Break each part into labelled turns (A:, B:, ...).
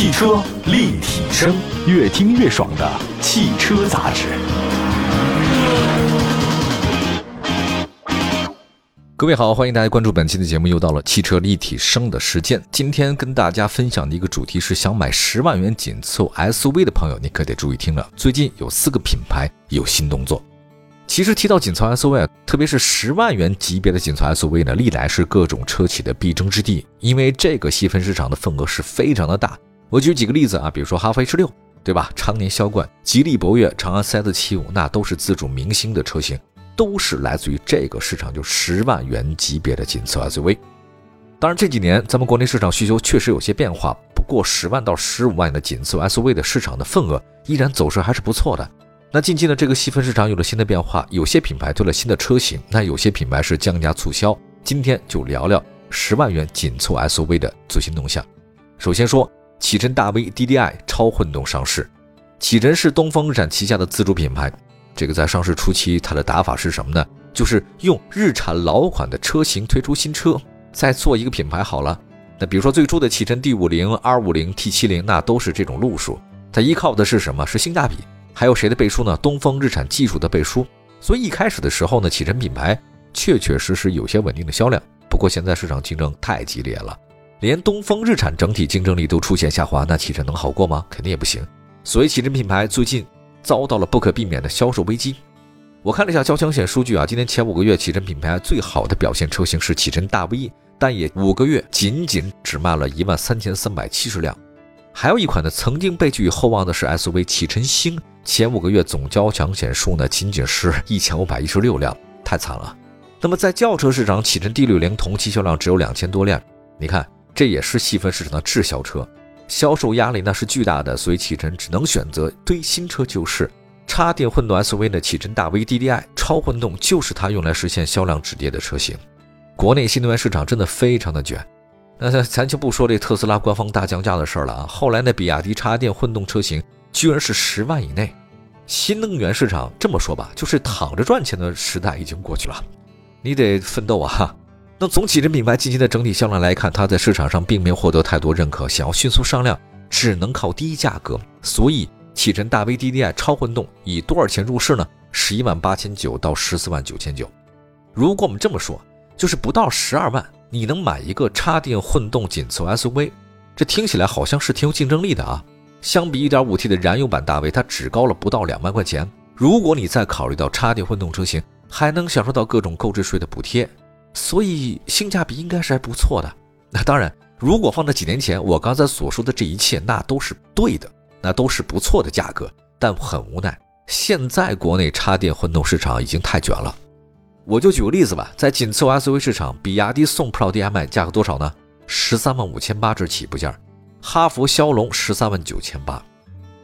A: 汽车立体声，越听越爽的汽车杂志。各位好，欢迎大家关注本期的节目。又到了汽车立体声的时间。今天跟大家分享的一个主题是：想买十万元紧凑 SUV 的朋友，你可得注意听了。最近有四个品牌有新动作。其实提到紧凑 SUV，啊特别是十万元级别的紧凑 SUV 呢，历来是各种车企的必争之地，因为这个细分市场的份额是非常的大。我举几个例子啊，比如说哈弗 H 六，对吧？常年销冠，吉利博越、长安 CS75，那都是自主明星的车型。都是来自于这个市场，就十万元级别的紧凑 SUV。当然这几年咱们国内市场需求确实有些变化，不过十万到十五万的紧凑 SUV 的市场的份额依然走势还是不错的。那近期呢，这个细分市场有了新的变化，有些品牌推了新的车型，那有些品牌是降价促销。今天就聊聊十万元紧凑 SUV 的最新动向。首先说启辰大 V DDI 超混动上市，启辰是东风日产旗下的自主品牌。这个在上市初期，它的打法是什么呢？就是用日产老款的车型推出新车，再做一个品牌好了。那比如说最初的启辰 D 五零、R 五零、T 七零，那都是这种路数。它依靠的是什么？是性价比。还有谁的背书呢？东风日产技术的背书。所以一开始的时候呢，启辰品牌确确实实有些稳定的销量。不过现在市场竞争太激烈了，连东风日产整体竞争力都出现下滑，那启辰能好过吗？肯定也不行。所以启辰品牌最近。遭到了不可避免的销售危机。我看了一下交强险数据啊，今年前五个月启辰品牌最好的表现车型是启辰大 V，但也五个月仅仅只卖了一万三千三百七十辆。还有一款呢，曾经被寄予厚望的是 SUV 启辰星，前五个月总交强险数呢仅仅是一千五百一十六辆，太惨了。那么在轿车市场，启辰 D 六零同期销量只有两千多辆，你看这也是细分市场的滞销车。销售压力那是巨大的，所以启辰只能选择堆新车救市。插电混动 SUV 的启辰大 V DDI 超混动就是它用来实现销量止跌的车型。国内新能源市场真的非常的卷，那咱就不说这特斯拉官方大降价的事儿了啊。后来那比亚迪插电混动车型居然是十万以内。新能源市场这么说吧，就是躺着赚钱的时代已经过去了，你得奋斗啊。那从启辰品牌近期的整体销量来看，它在市场上并没有获得太多认可，想要迅速上量，只能靠低价格。所以启辰大 V DDI 超混动以多少钱入市呢？十一万八千九到十四万九千九。如果我们这么说，就是不到十二万，你能买一个插电混动紧凑 SUV，这听起来好像是挺有竞争力的啊。相比 1.5T 的燃油版大 V，它只高了不到两万块钱。如果你再考虑到插电混动车型，还能享受到各种购置税的补贴。所以性价比应该是还不错的。那当然，如果放在几年前，我刚才所说的这一切，那都是对的，那都是不错的价格。但很无奈，现在国内插电混动市场已经太卷了。我就举个例子吧，在紧凑 SUV 市场，比亚迪宋 Pro DM-i 价格多少呢？十三万五千八这起步价，哈弗枭龙十三万九千八。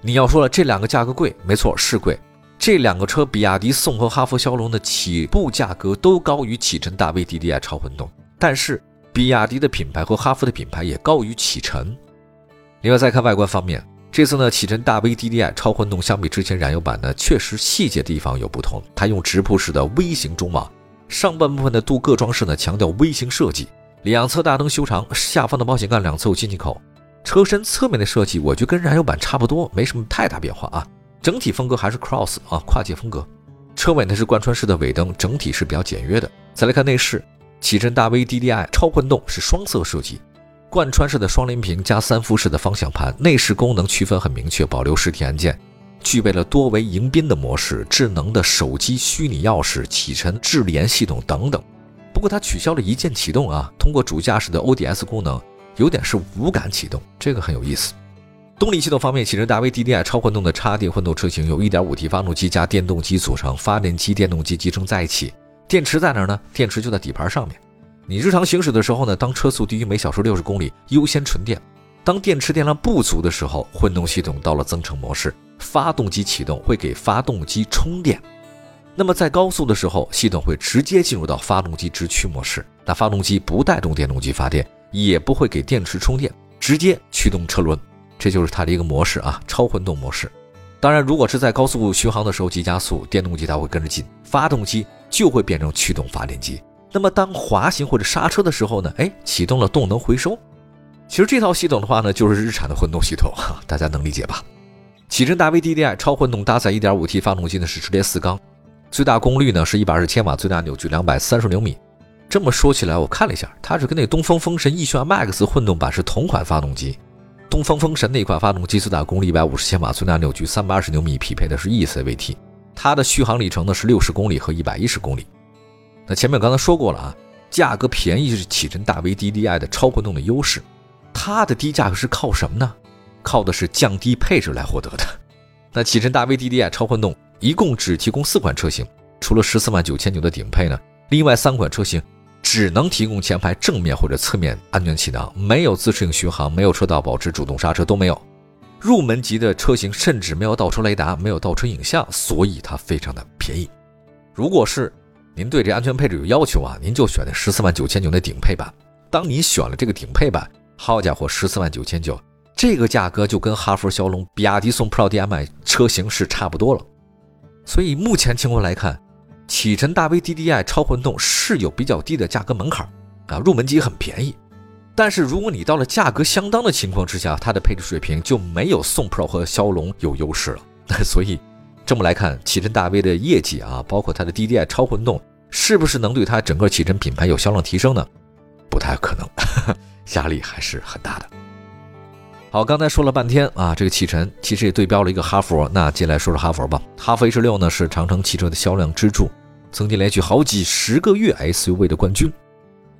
A: 你要说了，这两个价格贵，没错，是贵。这两个车，比亚迪宋和哈弗枭龙的起步价格都高于启辰大 V DDI 超混动，但是比亚迪的品牌和哈弗的品牌也高于启辰。另外再看外观方面，这次呢，启辰大 V DDI 超混动相比之前燃油版呢，确实细节地方有不同。它用直瀑式的 V 型中网，上半部分的镀铬装饰呢强调 V 型设计，两侧大灯修长，下方的保险杠两侧有进气口，车身侧面的设计我觉得跟燃油版差不多，没什么太大变化啊。整体风格还是 cross 啊，跨界风格。车尾呢是贯穿式的尾灯，整体是比较简约的。再来看内饰，启辰大 V DDI 超混动是双色设计，贯穿式的双联屏加三辐式的方向盘，内饰功能区分很明确，保留实体按键，具备了多维迎宾的模式、智能的手机虚拟钥匙、启辰智联系统等等。不过它取消了一键启动啊，通过主驾驶的 ODS 功能，有点是无感启动，这个很有意思。动力系统方面，启辰大 V DDI 超混动的插电混动车型由 1.5T 发动机加电动机组成，发电机、电动机集成在一起。电池在哪儿呢？电池就在底盘上面。你日常行驶的时候呢，当车速低于每小时六十公里，优先纯电。当电池电量不足的时候，混动系统到了增程模式，发动机启动会给发动机充电。那么在高速的时候，系统会直接进入到发动机直驱模式，那发动机不带动电动机发电，也不会给电池充电，直接驱动车轮。这就是它的一个模式啊，超混动模式。当然，如果是在高速巡航的时候急加速，电动机它会跟着进，发动机就会变成驱动发电机。那么当滑行或者刹车的时候呢？哎，启动了动能回收。其实这套系统的话呢，就是日产的混动系统，大家能理解吧？启辰大 V DDI 超混动搭载 1.5T 发动机呢是直列四缸，最大功率呢是一百二十千瓦，最大扭矩两百三十牛米。这么说起来，我看了一下，它是跟那东风风神奕炫 MAX 混动版是同款发动机。东风风神那款发动机最大功率一百五十千瓦，最大扭矩三百二十牛米，匹配的是 eCVT，它的续航里程呢是六十公里和一百一十公里。那前面刚才说过了啊，价格便宜是启辰大 V DDI 的超混动的优势，它的低价格是靠什么呢？靠的是降低配置来获得的。那启辰大 V DDI 超混动一共只提供四款车型，除了十四万九千九的顶配呢，另外三款车型。只能提供前排正面或者侧面安全气囊，没有自适应巡航，没有车道保持，主动刹车都没有。入门级的车型甚至没有倒车雷达，没有倒车影像，所以它非常的便宜。如果是您对这安全配置有要求啊，您就选那十四万九千九的顶配版。当你选了这个顶配版，好家伙，十四万九千九，这个价格就跟哈弗、枭龙、比亚迪宋 Pro DM-i 车型是差不多了。所以目前情况来看。启辰大 V DDI 超混动是有比较低的价格门槛啊，入门级很便宜。但是如果你到了价格相当的情况之下，它的配置水平就没有宋 Pro 和骁龙有优势了。所以这么来看，启辰大 V 的业绩啊，包括它的 DDI 超混动，是不是能对它整个启辰品牌有销量提升呢？不太可能，压力还是很大的。好，刚才说了半天啊，这个启辰其实也对标了一个哈弗。那接下来说说哈弗吧。哈弗 H 六呢是长城汽车的销量支柱，曾经连续好几十个月 SUV 的冠军。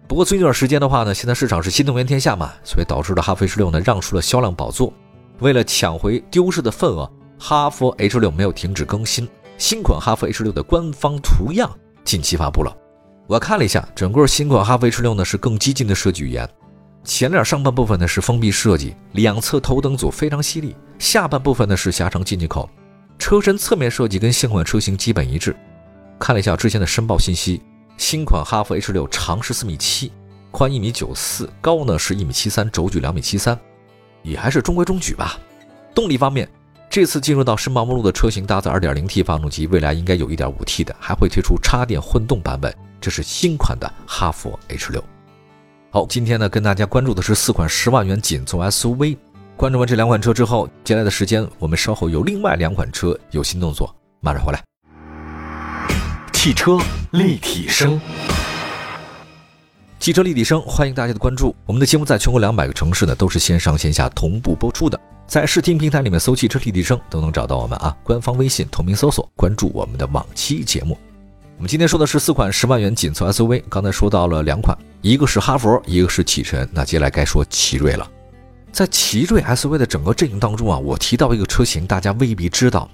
A: 不过最近一段时间的话呢，现在市场是新能源天下嘛，所以导致了哈弗 H 六呢让出了销量宝座。为了抢回丢失的份额，哈弗 H 六没有停止更新。新款哈弗 H 六的官方图样近期发布了，我看了一下，整个新款哈弗 H 六呢是更激进的设计语言。前脸上半部分呢是封闭设计，两侧头灯组非常犀利；下半部分呢是狭长进气口，车身侧面设计跟现款车型基本一致。看了一下之前的申报信息，新款哈弗 H 六长是四米七，宽一米九四，高呢是一米七三，轴距两米七三，也还是中规中矩吧。动力方面，这次进入到申报目录的车型搭载 2.0T 发动机，未来应该有一点五 T 的，还会推出插电混动版本。这是新款的哈弗 H 六。好，今天呢，跟大家关注的是四款十万元紧凑 SUV。关注完这两款车之后，接下来的时间我们稍后有另外两款车有新动作，马上回来。
B: 汽车立体声，
A: 汽车立体声，欢迎大家的关注。我们的节目在全国两百个城市呢都是线上线下同步播出的，在视听平台里面搜“汽车立体声”都能找到我们啊。官方微信同名搜索，关注我们的往期节目。我们今天说的是四款十万元紧凑 SUV，刚才说到了两款。一个是哈弗，一个是启辰，那接下来该说奇瑞了。在奇瑞 SUV 的整个阵营当中啊，我提到一个车型，大家未必知道，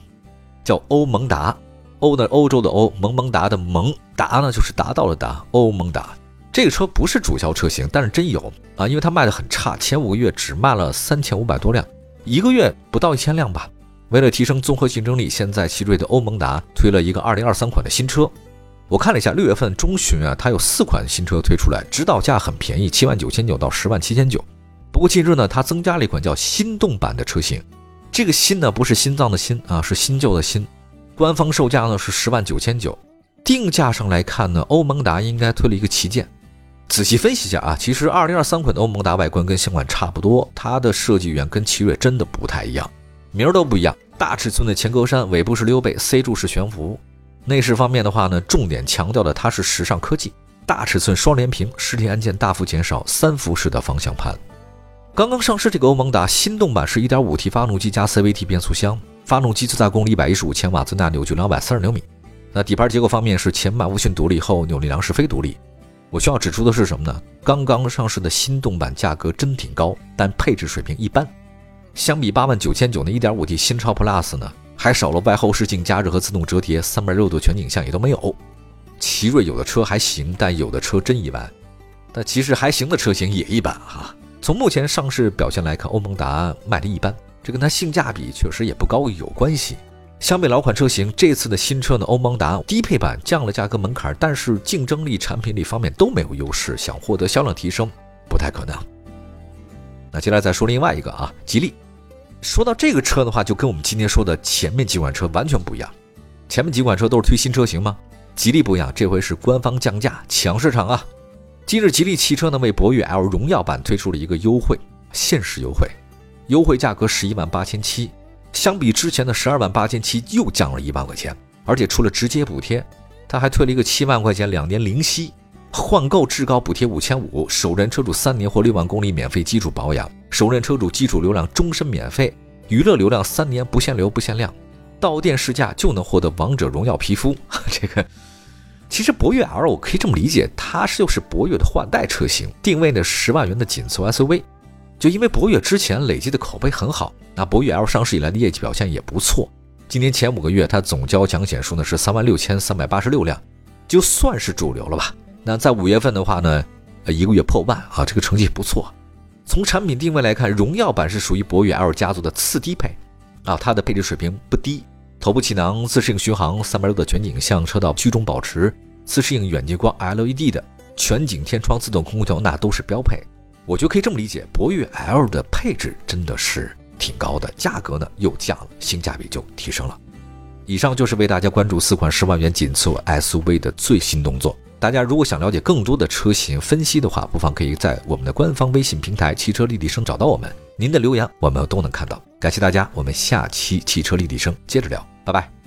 A: 叫欧蒙达。欧呢，欧洲的欧，萌萌达的萌，达呢就是达到了达。欧蒙达这个车不是主销车型，但是真有啊，因为它卖的很差，前五个月只卖了三千五百多辆，一个月不到一千辆吧。为了提升综合竞争力，现在奇瑞的欧蒙达推了一个二零二三款的新车。我看了一下，六月份中旬啊，它有四款新车推出来，指导价很便宜，七万九千九到十万七千九。不过近日呢，它增加了一款叫心动版的车型，这个心呢不是心脏的心啊，是新旧的新。官方售价呢是十万九千九，定价上来看呢，欧盟达应该推了一个旗舰。仔细分析一下啊，其实二零二三款的欧盟达外观跟现款差不多，它的设计语言跟奇瑞真的不太一样，名儿都不一样，大尺寸的前格栅，尾部是溜背，C 柱式悬浮。内饰方面的话呢，重点强调的它是时尚科技，大尺寸双联屏，实体按键大幅减少，三辐式的方向盘。刚刚上市这个欧蒙达心动版是 1.5T 发动机加 CVT 变速箱，发动机最大功率115千瓦，最大扭矩230牛米。那底盘结构方面是前麦弗逊独立，后扭力梁是非独立。我需要指出的是什么呢？刚刚上市的心动版价格真挺高，但配置水平一般。相比8万9千9的 1.5T 新超 Plus 呢？还少了外后视镜加热和自动折叠，三百六十度全景像也都没有。奇瑞有的车还行，但有的车真一般。但其实还行的车型也一般哈。从目前上市表现来看，欧盟达卖的一般，这跟它性价比确实也不高有关系。相比老款车型，这次的新车呢，欧盟达低配版降了价格门槛，但是竞争力、产品力方面都没有优势，想获得销量提升不太可能。那接下来再说另外一个啊，吉利。说到这个车的话，就跟我们今天说的前面几款车完全不一样。前面几款车都是推新车型吗？吉利不一样，这回是官方降价抢市场啊！今日吉利汽车呢为博越 L 荣耀版推出了一个优惠，限时优惠，优惠价格十一万八千七，相比之前的十二万八千七又降了一万块钱，而且除了直接补贴，他还退了一个七万块钱两年零息，换购至高补贴五千五，首任车主三年或六万公里免费基础保养，首任车主基础流量终身免费，娱乐流量三年不限流不限量，到店试驾就能获得王者荣耀皮肤，这个。其实博越 L 我可以这么理解，它是就是博越的换代车型，定位呢十万元的紧凑 SUV。就因为博越之前累积的口碑很好，那博越 L 上市以来的业绩表现也不错。今年前五个月，它总交强险数呢是三万六千三百八十六辆，就算是主流了吧。那在五月份的话呢，呃一个月破万啊，这个成绩不错。从产品定位来看，荣耀版是属于博越 L 家族的次低配，啊，它的配置水平不低。头部气囊、自适应巡航、三百六的全景向、车道居中保持、自适应远近光 LED 的全景天窗、自动空调，那都是标配。我觉得可以这么理解，博越 L 的配置真的是挺高的，价格呢又降了，性价比就提升了。以上就是为大家关注四款十万元紧凑 SUV 的最新动作。大家如果想了解更多的车型分析的话，不妨可以在我们的官方微信平台“汽车立体声”找到我们。您的留言我们都能看到，感谢大家，我们下期汽车立体声接着聊，拜拜。